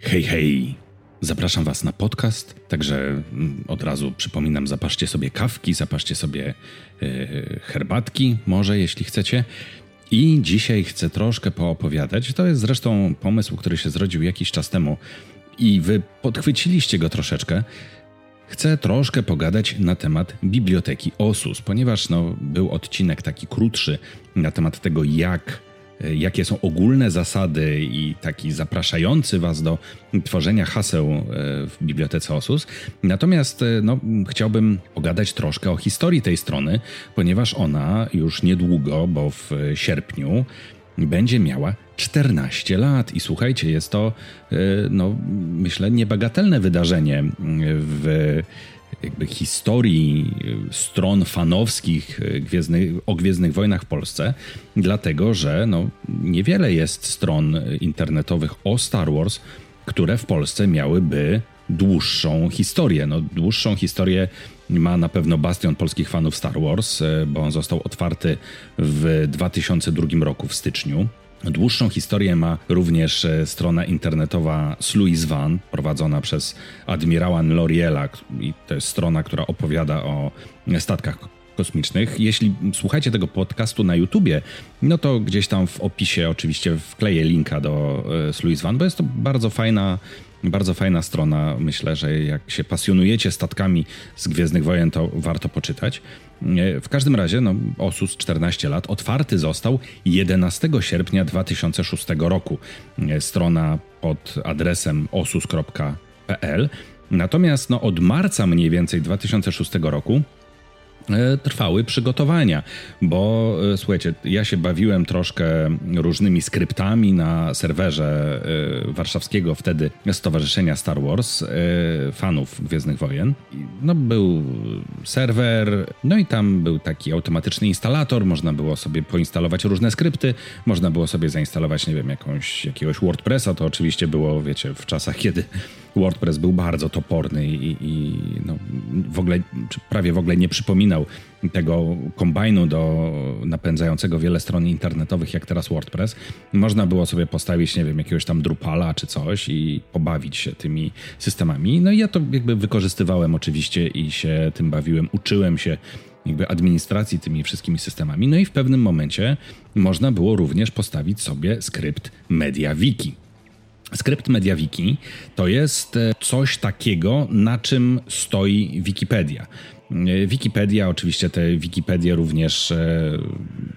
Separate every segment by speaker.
Speaker 1: Hej, hej! Zapraszam Was na podcast, także mm, od razu przypominam, zapaszcie sobie kawki, zapaszcie sobie yy, herbatki, może jeśli chcecie. I dzisiaj chcę troszkę poopowiadać. To jest zresztą pomysł, który się zrodził jakiś czas temu i Wy podchwyciliście go troszeczkę. Chcę troszkę pogadać na temat biblioteki OSUS, ponieważ no, był odcinek taki krótszy na temat tego, jak jakie są ogólne zasady i taki zapraszający Was do tworzenia haseł e, w bibliotece OSUS. Natomiast e, no, chciałbym pogadać troszkę o historii tej strony, ponieważ ona już niedługo, bo w sierpniu, będzie miała 14 lat. I słuchajcie, jest to, no, myślę, niebagatelne wydarzenie w jakby historii y, stron fanowskich y, Gwiezdnych, o Gwiezdnych Wojnach w Polsce, dlatego że no, niewiele jest stron internetowych o Star Wars, które w Polsce miałyby dłuższą historię. No, dłuższą historię ma na pewno bastion polskich fanów Star Wars, y, bo on został otwarty w 2002 roku w styczniu. Dłuższą historię ma również e, strona internetowa Sluiz Van, prowadzona przez admirała Loriela. I to jest strona, która opowiada o statkach kosmicznych. Jeśli słuchacie tego podcastu na YouTubie, no to gdzieś tam w opisie oczywiście wkleję linka do e, Sluiz Van, bo jest to bardzo fajna bardzo fajna strona. Myślę, że jak się pasjonujecie statkami z Gwiezdnych Wojen, to warto poczytać. E, w każdym razie, no, Osus 14 lat otwarty został 11 sierpnia 2006 roku. E, strona pod adresem osus.pl. Natomiast no, od marca mniej więcej 2006 roku trwały przygotowania, bo e, słuchajcie, ja się bawiłem troszkę różnymi skryptami na serwerze e, warszawskiego wtedy Stowarzyszenia Star Wars, fanów Gwiezdnych Wojen. No był serwer, no i tam był taki automatyczny instalator, można było sobie poinstalować różne skrypty, można było sobie zainstalować, nie wiem, jakąś, jakiegoś WordPressa, to oczywiście było, wiecie, w czasach, kiedy WordPress był bardzo toporny i, i no, w ogóle, prawie w ogóle nie przypominał tego kombajnu do napędzającego wiele stron internetowych, jak teraz WordPress. Można było sobie postawić, nie wiem, jakiegoś tam Drupala czy coś i pobawić się tymi systemami. No i ja to jakby wykorzystywałem oczywiście i się tym bawiłem, uczyłem się jakby administracji tymi wszystkimi systemami. No i w pewnym momencie można było również postawić sobie skrypt MediaWiki. Skrypt MediaWiki to jest e, coś takiego, na czym stoi Wikipedia. E, Wikipedia, oczywiście te Wikipedie również e,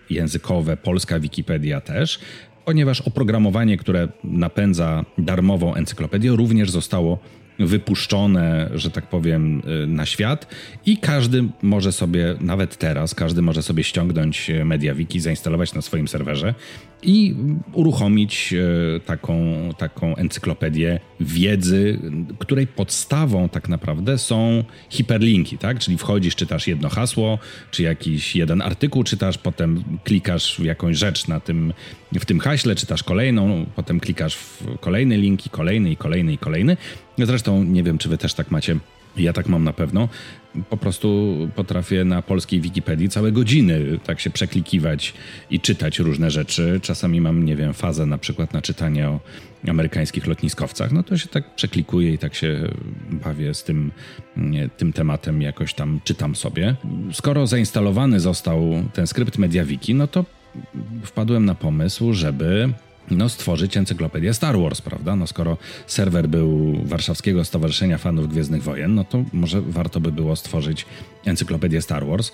Speaker 1: językowe, polska Wikipedia też, ponieważ oprogramowanie, które napędza darmową encyklopedię, również zostało wypuszczone, że tak powiem, y, na świat i każdy może sobie, nawet teraz, każdy może sobie ściągnąć MediaWiki, zainstalować na swoim serwerze i uruchomić y, taką, taką encyklopedię wiedzy, której podstawą tak naprawdę są hiperlinki, tak? Czyli wchodzisz, czytasz jedno hasło, czy jakiś jeden artykuł czytasz, potem klikasz w jakąś rzecz na tym, w tym haśle, czytasz kolejną, potem klikasz w kolejny link i kolejny i kolejny i kolejny. Zresztą nie wiem, czy wy też tak macie. Ja tak mam na pewno. Po prostu potrafię na polskiej Wikipedii całe godziny tak się przeklikiwać i czytać różne rzeczy. Czasami mam, nie wiem, fazę na przykład na czytanie o amerykańskich lotniskowcach. No to się tak przeklikuję i tak się bawię z tym, nie, tym tematem, jakoś tam czytam sobie. Skoro zainstalowany został ten skrypt MediaWiki, no to wpadłem na pomysł, żeby no, stworzyć encyklopedię Star Wars, prawda? No, skoro serwer był Warszawskiego Stowarzyszenia Fanów Gwiezdnych Wojen, no to może warto by było stworzyć encyklopedię Star Wars.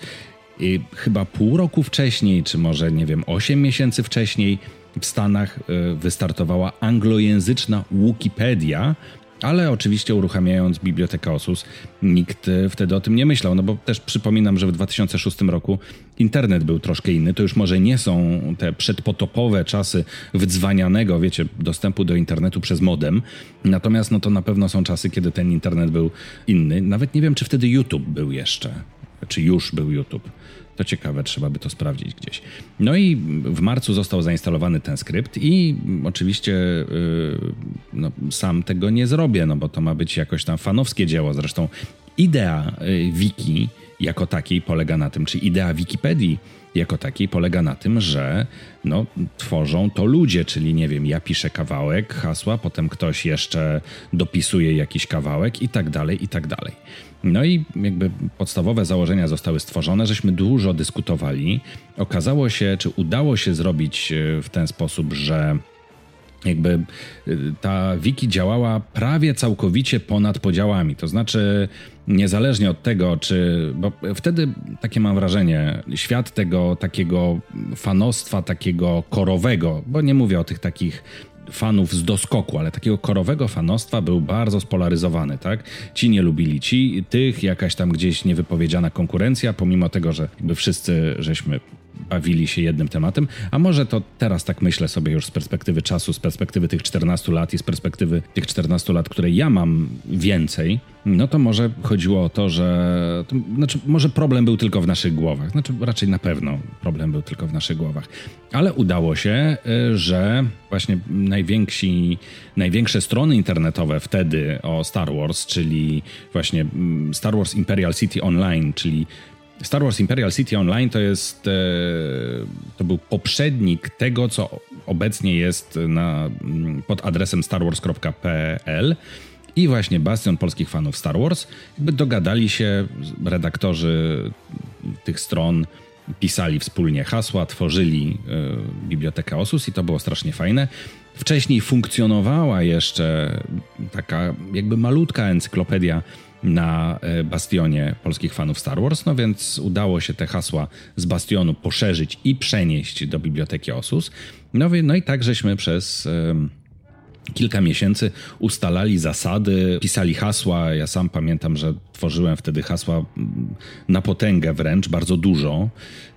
Speaker 1: I chyba pół roku wcześniej, czy może nie wiem, 8 miesięcy wcześniej w Stanach y, wystartowała anglojęzyczna Wikipedia, ale oczywiście uruchamiając bibliotekę OSUS, nikt e, wtedy o tym nie myślał, no bo też przypominam, że w 2006 roku internet był troszkę inny. To już może nie są te przedpotopowe czasy wdzwanianego, wiecie, dostępu do internetu przez modem. Natomiast no to na pewno są czasy, kiedy ten internet był inny. Nawet nie wiem, czy wtedy YouTube był jeszcze, czy już był YouTube. To ciekawe, trzeba by to sprawdzić gdzieś. No i w marcu został zainstalowany ten skrypt i oczywiście yy, no, sam tego nie zrobię, no bo to ma być jakoś tam fanowskie dzieło. Zresztą idea yy, wiki jako takiej polega na tym, czy idea Wikipedii jako takiej polega na tym, że no, tworzą to ludzie, czyli nie wiem, ja piszę kawałek hasła, potem ktoś jeszcze dopisuje jakiś kawałek i tak dalej, i tak dalej. No i jakby podstawowe założenia zostały stworzone, żeśmy dużo dyskutowali. Okazało się, czy udało się zrobić e, w ten sposób, że jakby y, ta wiki działała prawie całkowicie ponad podziałami. To znaczy, niezależnie od tego, czy. Bo wtedy takie mam wrażenie, świat tego takiego fanostwa, takiego korowego, bo nie mówię o tych takich fanów z doskoku, ale takiego korowego fanostwa był bardzo spolaryzowany, tak? Ci nie lubili ci, tych jakaś tam gdzieś niewypowiedziana konkurencja, pomimo tego, że jakby wszyscy żeśmy bawili się jednym tematem, a może to teraz tak myślę sobie już z perspektywy czasu, z perspektywy tych 14 lat i z perspektywy tych 14 lat, które ja mam więcej, no to może chodziło o to, że to, znaczy może problem był tylko w naszych głowach, znaczy raczej na pewno problem był tylko w naszych głowach, ale udało się, y, że właśnie najwięksi, największe strony internetowe wtedy o Star Wars, czyli właśnie mm, Star Wars Imperial City Online, czyli Star Wars Imperial City Online to jest e, to był poprzednik tego, co obecnie jest na, mm, pod adresem starwars.pl i właśnie bastion polskich fanów Star Wars. Jakby dogadali się redaktorzy tych stron, pisali wspólnie hasła, tworzyli y, bibliotekę Osus i to było strasznie fajne. Wcześniej funkcjonowała jeszcze taka jakby malutka encyklopedia na e, bastionie polskich fanów Star Wars, no więc udało się te hasła z bastionu poszerzyć i przenieść do biblioteki Osus. No, no i tak żeśmy przez kilka miesięcy ustalali zasady, pisali hasła. Ja sam pamiętam, że tworzyłem wtedy hasła na potęgę wręcz, bardzo dużo.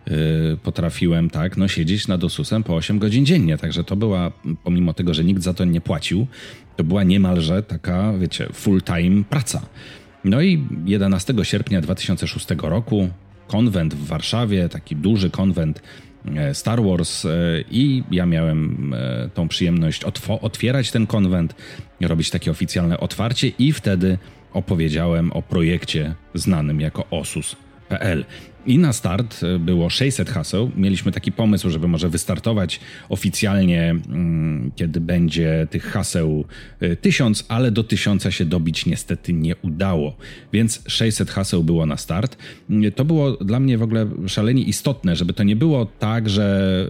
Speaker 1: Y, potrafiłem tak, no siedzieć nad Osusem po 8 godzin dziennie, także to była, pomimo tego, że nikt za to nie płacił, to była niemalże taka, wiecie, full-time praca. No i 11 sierpnia 2006 roku konwent w Warszawie, taki duży konwent e, Star Wars e, i ja miałem e, tą przyjemność otwierać ten konwent, robić takie oficjalne otwarcie i wtedy opowiedziałem o projekcie znanym jako OSUS.pl. I na start e, było 600 haseł. Mieliśmy taki pomysł, żeby może wystartować oficjalnie, mm, kiedy będzie tych haseł 1000, e, ale do 1000 się dobić niestety nie udało. Więc 600 haseł było na start. Mm, to było dla mnie w ogóle szalenie istotne, żeby to nie było tak, że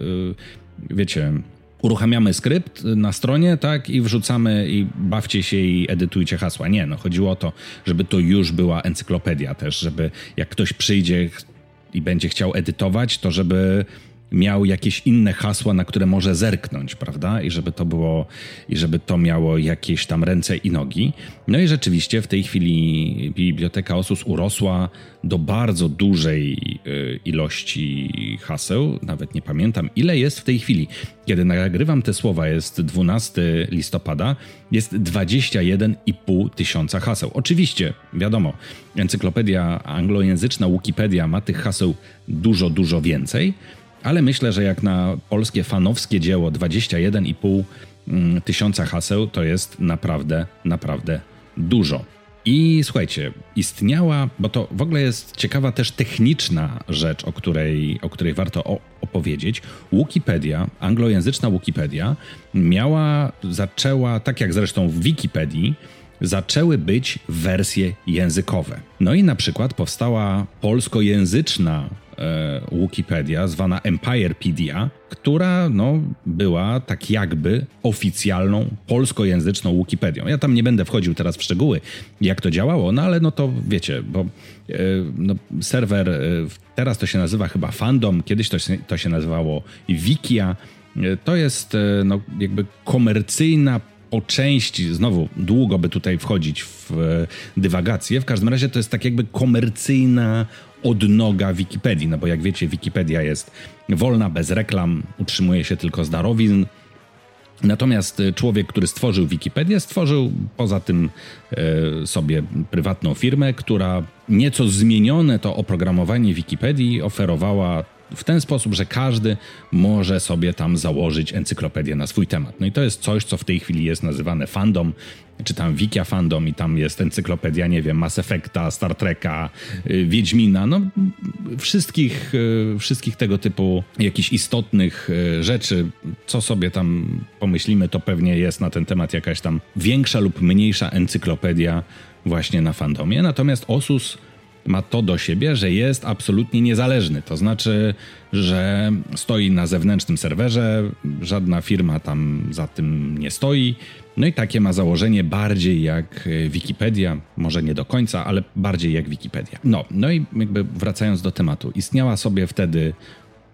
Speaker 1: e, wiecie, uruchamiamy skrypt na stronie, tak, i wrzucamy i bawcie się i edytujcie hasła. Nie, no chodziło o to, żeby to już była encyklopedia też, żeby jak ktoś przyjdzie, i będzie chciał edytować, to żeby miał jakieś inne hasła, na które może zerknąć, prawda? I żeby to było, i żeby to miało jakieś tam ręce i nogi. No i rzeczywiście w tej chwili biblioteka Osus urosła do bardzo dużej y, ilości haseł. Nawet nie pamiętam, ile jest w tej chwili. Kiedy nagrywam te słowa, jest 12 listopada, jest 21,5 tysiąca haseł. Oczywiście, wiadomo, encyklopedia anglojęzyczna Wikipedia ma tych haseł dużo, dużo więcej ale myślę, że jak na polskie fanowskie dzieło 21,5 mm, tysiąca haseł to jest naprawdę, naprawdę dużo. I słuchajcie, istniała, bo to w ogóle jest ciekawa też techniczna rzecz, o której, o której warto opowiedzieć. Wikipedia, anglojęzyczna Wikipedia, miała, zaczęła, tak jak zresztą w Wikipedii, zaczęły być wersje językowe. No i na przykład powstała polskojęzyczna Wikipedia, zwana Empirepedia, która no, była tak jakby oficjalną polskojęzyczną Wikipedią. Ja tam nie będę wchodził teraz w szczegóły, jak to działało, no ale no to wiecie, bo e, no, serwer, e, teraz to się nazywa chyba Fandom, kiedyś to się, to się nazywało Wikia, e, to jest e, no, jakby komercyjna po części, znowu długo by tutaj wchodzić w e, dywagację, w każdym razie to jest tak jakby komercyjna odnoga Wikipedii, no bo jak wiecie Wikipedia jest wolna, bez reklam, utrzymuje się tylko z darowizn, Natomiast e, człowiek, który stworzył Wikipedię, stworzył poza tym e, sobie prywatną firmę, która nieco zmienione to oprogramowanie Wikipedii oferowała w ten sposób, że każdy może sobie tam założyć encyklopedię na swój temat. No i to jest coś, co w tej chwili jest nazywane fandom, czy tam Wikia Fandom i tam jest encyklopedia, nie wiem, Mass Effecta, Star Treka, y, Wiedźmina, no wszystkich, y, wszystkich tego typu jakichś istotnych y, rzeczy, co sobie tam pomyślimy, to pewnie jest na ten temat jakaś tam większa lub mniejsza encyklopedia właśnie na fandomie. Natomiast Osus ma to do siebie, że jest absolutnie niezależny. To znaczy, że stoi na zewnętrznym serwerze, żadna firma tam za tym nie stoi. No i takie ma założenie bardziej jak Wikipedia, może nie do końca, ale bardziej jak Wikipedia. No, no i jakby wracając do tematu, istniała sobie wtedy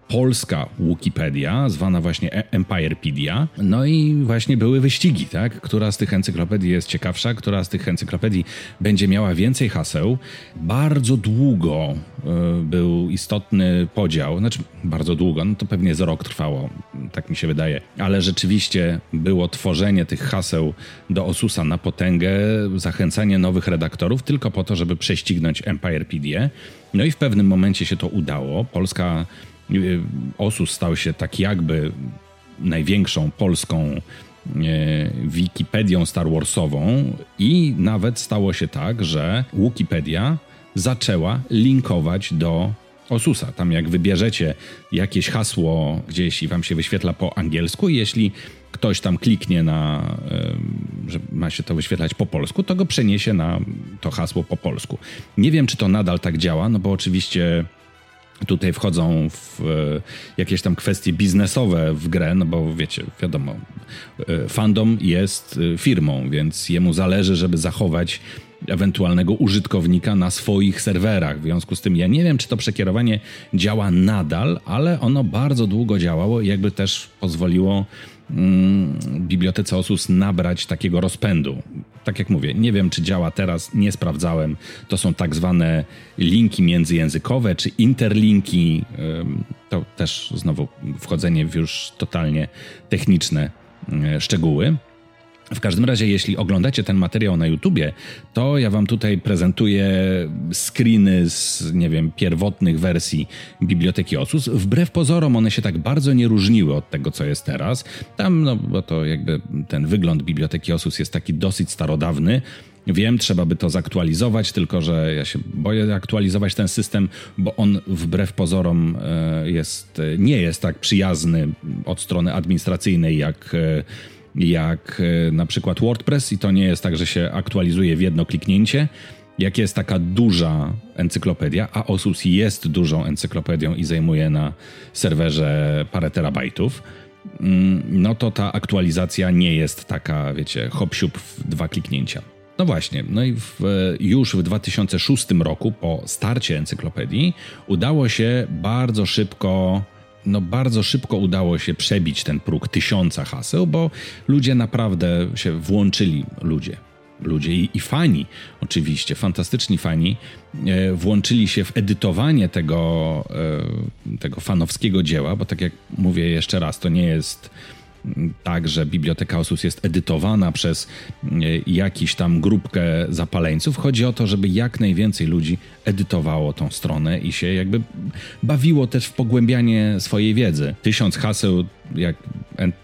Speaker 1: polska Wikipedia, zwana właśnie e- Empirepedia. No i właśnie były wyścigi, tak? Która z tych encyklopedii jest ciekawsza, która z tych encyklopedii będzie miała więcej haseł. Bardzo długo y, był istotny podział, znaczy bardzo długo, no to pewnie z rok trwało, tak mi się wydaje, ale rzeczywiście było tworzenie tych haseł do Osusa na potęgę, zachęcanie nowych redaktorów tylko po to, żeby prześcignąć Empirepedię. No i w pewnym momencie się to udało. Polska Osus stał się tak jakby największą polską e, Wikipedią Star Warsową i nawet stało się tak, że Wikipedia zaczęła linkować do Osusa. Tam jak wybierzecie jakieś hasło gdzieś i wam się wyświetla po angielsku, jeśli ktoś tam kliknie na, że ma się to wyświetlać po polsku, to go przeniesie na to hasło po polsku. Nie wiem, czy to nadal tak działa, no bo oczywiście tutaj wchodzą w e, jakieś tam kwestie biznesowe w grę, no bo wiecie, wiadomo, e, fandom jest e, firmą, więc jemu zależy, żeby zachować ewentualnego użytkownika na swoich serwerach. W związku z tym ja nie wiem, czy to przekierowanie działa nadal, ale ono bardzo długo działało i jakby też pozwoliło bibliotece Osus nabrać takiego rozpędu. Tak jak mówię, nie wiem, czy działa teraz, nie sprawdzałem. To są tak zwane linki międzyjęzykowe, czy interlinki. To też znowu wchodzenie w już totalnie techniczne szczegóły. W każdym razie, jeśli oglądacie ten materiał na YouTubie, to ja wam tutaj prezentuję screeny z, nie wiem, pierwotnych wersji biblioteki Osus. Wbrew pozorom one się tak bardzo nie różniły od tego, co jest teraz. Tam, no bo to jakby ten wygląd biblioteki Osus jest taki dosyć starodawny. Wiem, trzeba by to zaktualizować, tylko że ja się boję aktualizować ten system, bo on wbrew pozorom e, jest, nie jest tak przyjazny od strony administracyjnej jak e, jak e, na przykład WordPress i to nie jest tak, że się aktualizuje w jedno kliknięcie. Jak jest taka duża encyklopedia, a Osus jest dużą encyklopedią i zajmuje na serwerze parę terabajtów, mm, no to ta aktualizacja nie jest taka, wiecie, hop w dwa kliknięcia. No właśnie, no i w, już w 2006 roku, po starcie encyklopedii, udało się bardzo szybko no bardzo szybko udało się przebić ten próg tysiąca haseł, bo ludzie naprawdę się włączyli, ludzie, ludzie i, i fani, oczywiście, fantastyczni fani, e, włączyli się w edytowanie tego, e, tego fanowskiego dzieła, bo tak jak mówię jeszcze raz, to nie jest tak, że Biblioteka Osus jest edytowana przez e, jakiś tam grupkę zapaleńców. Chodzi o to, żeby jak najwięcej ludzi edytowało tą stronę i się jakby bawiło też w pogłębianie swojej wiedzy. Tysiąc haseł, jak,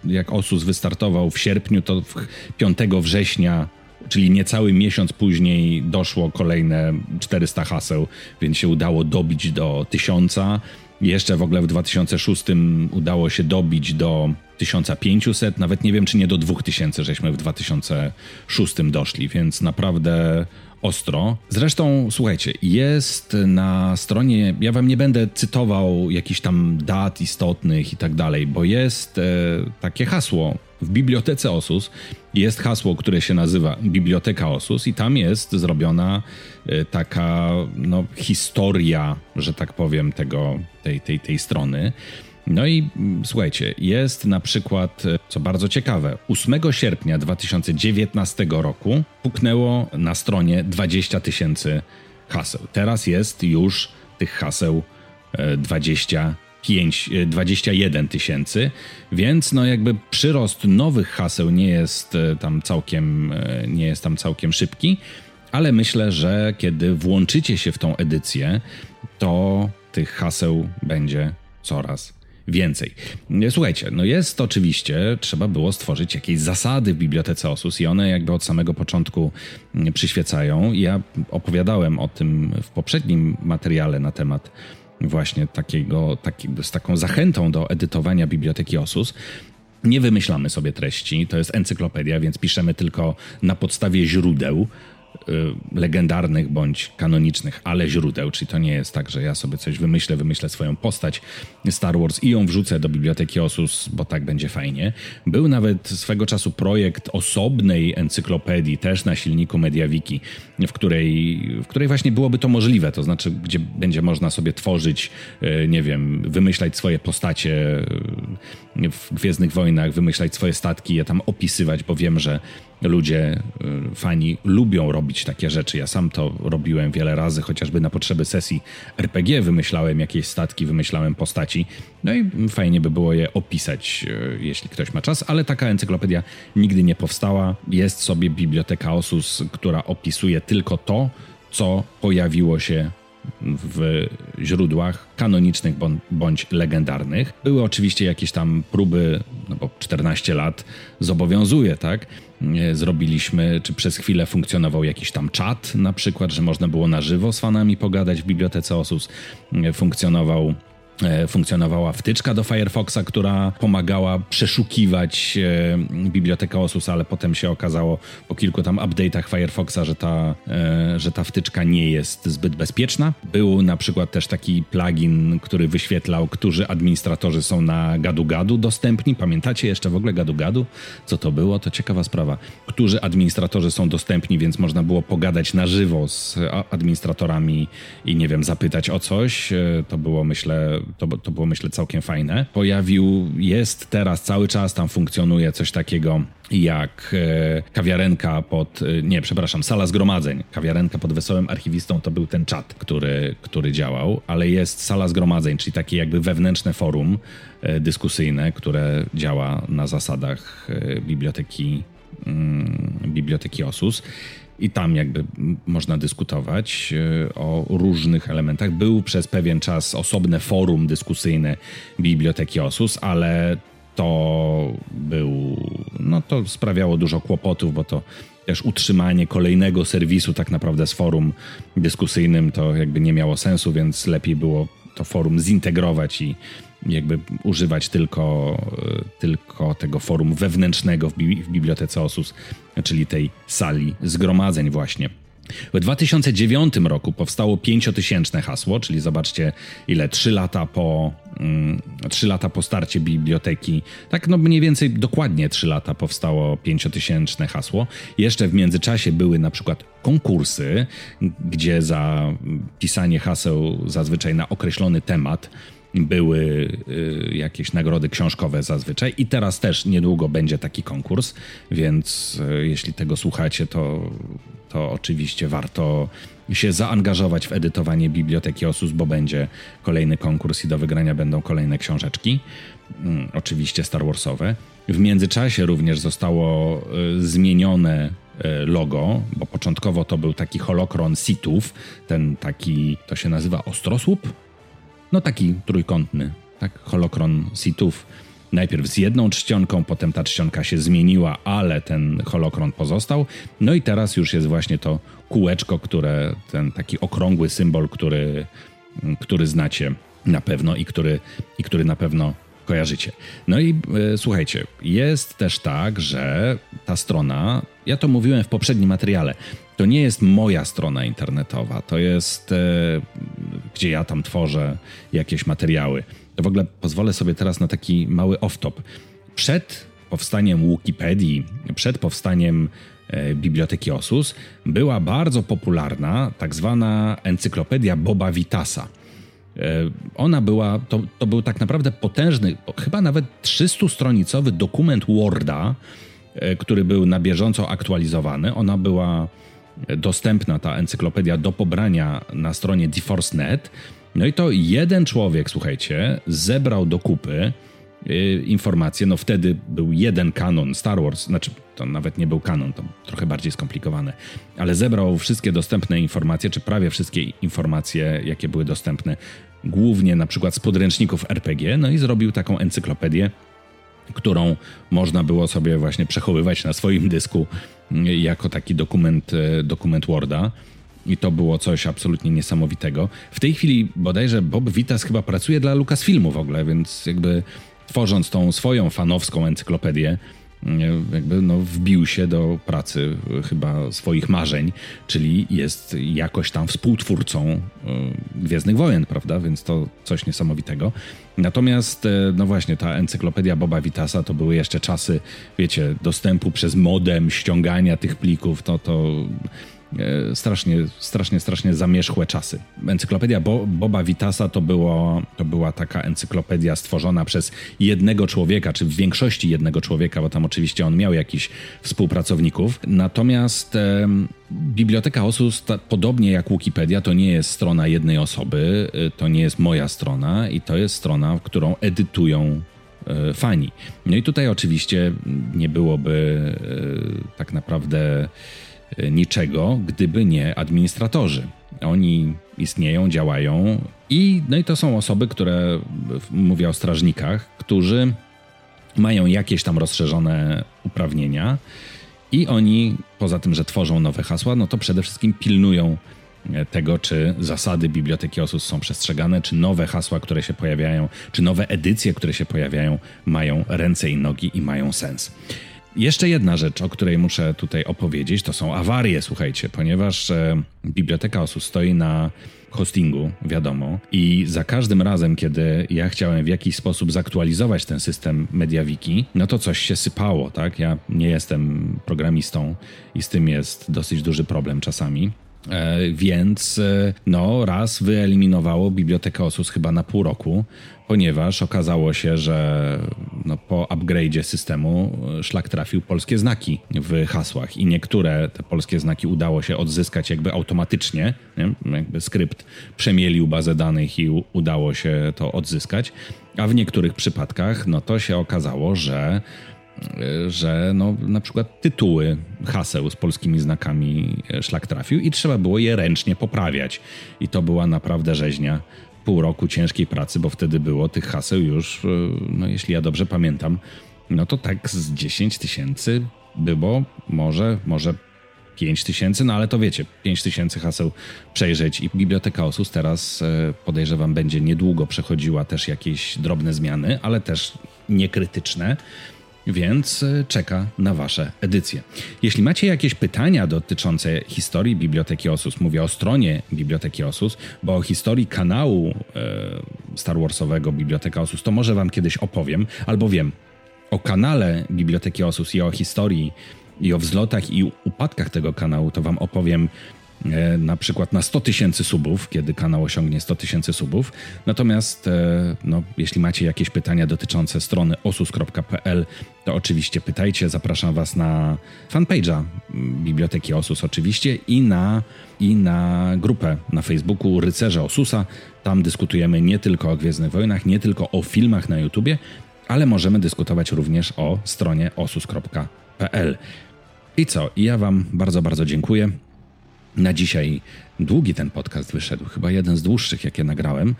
Speaker 1: jak Osus wystartował w sierpniu, to 5 września czyli niecały miesiąc później doszło kolejne 400 haseł, więc się udało dobić do 1000. Jeszcze w ogóle w 2006 udało się dobić do 1500, nawet nie wiem czy nie do 2000, żeśmy w 2006 doszli, więc naprawdę ostro. Zresztą, słuchajcie, jest na stronie, ja wam nie będę cytował jakichś tam dat istotnych i tak dalej, bo jest e, takie hasło w bibliotece Osus jest hasło, które się nazywa Biblioteka Osus i tam jest zrobiona e, taka no, historia, że tak powiem, tego, tej, tej, tej strony. No i mm, słuchajcie, jest na przykład, e, co bardzo ciekawe, 8 sierpnia 2019 roku puknęło na stronie 20 tysięcy haseł. Teraz jest już tych haseł 20 5, 21 tysięcy, więc no jakby przyrost nowych haseł nie jest e, tam całkiem, e, nie jest tam całkiem szybki, ale myślę, że kiedy włączycie się w tą edycję, to tych haseł będzie coraz więcej. Słuchajcie, no jest oczywiście, trzeba było stworzyć jakieś zasady w Bibliotece Osus i one jakby od samego początku przyświecają. Ja opowiadałem o tym w poprzednim materiale na temat właśnie takiego, taki, z taką zachętą do edytowania Biblioteki Osus. Nie wymyślamy sobie treści, to jest encyklopedia, więc piszemy tylko na podstawie źródeł. Y, legendarnych bądź kanonicznych, ale źródeł, czyli to nie jest tak, że ja sobie coś wymyślę, wymyślę swoją postać. Star Wars i ją wrzucę do biblioteki Osus, bo tak będzie fajnie. Był nawet swego czasu projekt osobnej encyklopedii, też na silniku MediaWiki, w której, w której właśnie byłoby to możliwe, to znaczy, gdzie będzie można sobie tworzyć, y, nie wiem, wymyślać swoje postacie w Gwiezdnych Wojnach, wymyślać swoje statki, je tam opisywać, bo wiem, że ludzie, y, fani lubią robić takie rzeczy. Ja sam to robiłem wiele razy, chociażby na potrzeby sesji RPG wymyślałem jakieś statki, wymyślałem postaci. No i fajnie by było je opisać, y, jeśli ktoś ma czas, ale taka encyklopedia nigdy nie powstała. Jest sobie biblioteka Osus, która opisuje tylko to, co pojawiło się w źródłach kanonicznych bądź legendarnych. Były oczywiście jakieś tam próby, no bo 14 lat zobowiązuje, tak? Zrobiliśmy, czy przez chwilę funkcjonował jakiś tam czat, na przykład, że można było na żywo z fanami pogadać w bibliotece Osus. Funkcjonował funkcjonowała wtyczka do Firefoxa, która pomagała przeszukiwać e, bibliotekę Osus, ale potem się okazało po kilku tam update'ach Firefoxa, że ta, e, że ta wtyczka nie jest zbyt bezpieczna. Był na przykład też taki plugin, który wyświetlał, którzy administratorzy są na gadu-gadu dostępni. Pamiętacie jeszcze w ogóle gadu-gadu? Co to było? To ciekawa sprawa. Którzy administratorzy są dostępni, więc można było pogadać na żywo z administratorami i nie wiem, zapytać o coś. To było myślę to, to było myślę całkiem fajne. Pojawił, jest teraz cały czas tam funkcjonuje coś takiego jak e, kawiarenka pod, e, nie, przepraszam, sala zgromadzeń. Kawiarenka pod Wesołym Archiwistą to był ten czat, który, który działał, ale jest sala zgromadzeń, czyli takie jakby wewnętrzne forum e, dyskusyjne, które działa na zasadach biblioteki, mm, biblioteki OSUS i tam jakby można dyskutować e, o różnych elementach. Był przez pewien czas osobne forum dyskusyjne Biblioteki Osus, ale to był, no to sprawiało dużo kłopotów, bo to też utrzymanie kolejnego serwisu tak naprawdę z forum dyskusyjnym to jakby nie miało sensu, więc lepiej było to forum zintegrować i jakby używać tylko, e, tylko tego forum wewnętrznego w, bi w bibliotece Osus, czyli tej sali zgromadzeń właśnie. W 2009 roku powstało pięciotysięczne hasło, czyli zobaczcie ile, trzy lata po, mm, trzy lata po starcie biblioteki, tak no mniej więcej dokładnie trzy lata powstało pięciotysięczne hasło. Jeszcze w międzyczasie były na przykład konkursy, gdzie za pisanie haseł zazwyczaj na określony temat były y, jakieś nagrody książkowe zazwyczaj i teraz też niedługo będzie taki konkurs, więc y, jeśli tego słuchacie, to, to oczywiście warto się zaangażować w edytowanie biblioteki Osus, bo będzie kolejny konkurs i do wygrania będą kolejne książeczki, mm, oczywiście Star Warsowe. W międzyczasie również zostało y, zmienione logo, bo początkowo to był taki holokron sitów, ten taki, to się nazywa ostrosłup, no taki trójkątny, tak, holokron sitów. Najpierw z jedną czcionką, potem ta czcionka się zmieniła, ale ten holokron pozostał. No i teraz już jest właśnie to kółeczko, które, ten taki okrągły symbol, który, który znacie na pewno i który, i który na pewno kojarzycie. No i e, słuchajcie, jest też tak, że ta strona, ja to mówiłem w poprzednim materiale, to nie jest moja strona internetowa, to jest e, gdzie ja tam tworzę jakieś materiały. W ogóle pozwolę sobie teraz na taki mały off-top. Przed powstaniem Wikipedii, przed powstaniem e, Biblioteki Osus, była bardzo popularna tak zwana encyklopedia Boba Vitasa. E, ona była, to, to był tak naprawdę potężny, chyba nawet 300-stronicowy dokument Worda, e, który był na bieżąco aktualizowany. Ona była dostępna, ta encyklopedia, do pobrania na stronie DeForce.net. No i to jeden człowiek, słuchajcie, zebrał do kupy y, informacje. No wtedy był jeden kanon Star Wars, znaczy to nawet nie był kanon, to trochę bardziej skomplikowane, ale zebrał wszystkie dostępne informacje, czy prawie wszystkie informacje, jakie były dostępne, głównie na przykład z podręczników RPG, no i zrobił taką encyklopedię, którą można było sobie właśnie przechowywać na swoim dysku y, jako taki dokument, y, dokument Worda. I to było coś absolutnie niesamowitego. W tej chwili bodajże Bob Vitas chyba pracuje dla Lucasfilmu w ogóle, więc jakby tworząc tą swoją fanowską encyklopedię, jakby no wbił się do pracy chyba swoich marzeń, czyli jest jakoś tam współtwórcą e, Gwiezdnych Wojen, prawda? Więc to coś niesamowitego. Natomiast, e, no właśnie, ta encyklopedia Boba Vitasa to były jeszcze czasy, wiecie, dostępu przez modem, ściągania tych plików, to, to E, strasznie, strasznie, strasznie zamierzchłe czasy. Encyklopedia Bo Boba Vitasa to, było, to była taka encyklopedia stworzona przez jednego człowieka, czy w większości jednego człowieka, bo tam oczywiście on miał jakichś współpracowników. Natomiast e, Biblioteka Osus, ta, podobnie jak Wikipedia, to nie jest strona jednej osoby, e, to nie jest moja strona i to jest strona, którą edytują e, fani. No i tutaj oczywiście nie byłoby e, tak naprawdę E, niczego, gdyby nie administratorzy. Oni istnieją, działają i, no i to są osoby, które, mówię o strażnikach, którzy mają jakieś tam rozszerzone uprawnienia i oni, poza tym, że tworzą nowe hasła, no to przede wszystkim pilnują e, tego, czy zasady biblioteki OSUS są przestrzegane, czy nowe hasła, które się pojawiają, czy nowe edycje, które się pojawiają, mają ręce i nogi i mają sens. Jeszcze jedna rzecz, o której muszę tutaj opowiedzieć, to są awarie, słuchajcie, ponieważ e, Biblioteka OSU stoi na hostingu, wiadomo, i za każdym razem, kiedy ja chciałem w jakiś sposób zaktualizować ten system MediaWiki, no to coś się sypało, tak? Ja nie jestem programistą i z tym jest dosyć duży problem czasami. E, więc e, no, raz wyeliminowało bibliotekę OSUS chyba na pół roku, ponieważ okazało się, że no, po upgrade'zie systemu e, szlak trafił polskie znaki w hasłach i niektóre te polskie znaki udało się odzyskać jakby automatycznie, nie? jakby skrypt przemielił bazę danych i udało się to odzyskać, a w niektórych przypadkach no to się okazało, że że no, na przykład tytuły haseł z polskimi znakami szlak trafił i trzeba było je ręcznie poprawiać. I to była naprawdę rzeźnia. Pół roku ciężkiej pracy, bo wtedy było tych haseł już, e, no jeśli ja dobrze pamiętam, no to tak z 10 tysięcy było, może, może 5 tysięcy, no ale to wiecie, 5 tysięcy haseł przejrzeć i Biblioteka Osus teraz podejrzewam będzie niedługo przechodziła też jakieś drobne zmiany, ale też niekrytyczne więc e, czeka na Wasze edycje. Jeśli macie jakieś pytania dotyczące historii Biblioteki Osus, mówię o stronie Biblioteki Osus, bo o historii kanału e, Star Warsowego Biblioteka Osus, to może Wam kiedyś opowiem, albo wiem, o kanale Biblioteki Osus i o historii i o wzlotach i upadkach tego kanału, to Wam opowiem na przykład na 100 tysięcy subów, kiedy kanał osiągnie 100 tysięcy subów. Natomiast e, no, jeśli macie jakieś pytania dotyczące strony osus.pl, to oczywiście pytajcie. Zapraszam Was na fanpage'a Biblioteki Osus oczywiście i na, i na grupę na Facebooku Rycerze Osusa. Tam dyskutujemy nie tylko o Gwiezdnych Wojnach, nie tylko o filmach na YouTubie, ale możemy dyskutować również o stronie osus.pl. I co? I ja Wam bardzo, bardzo dziękuję. Na dzisiaj długi ten podcast wyszedł, chyba jeden z dłuższych, jakie nagrałem,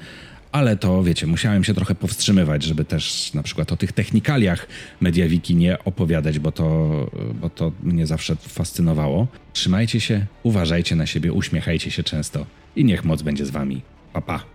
Speaker 1: ale to wiecie, musiałem się trochę powstrzymywać, żeby też na przykład o tych technikaliach Mediawiki nie opowiadać, bo to, bo to mnie zawsze fascynowało. Trzymajcie się, uważajcie na siebie, uśmiechajcie się często i niech moc będzie z wami. Pa, pa.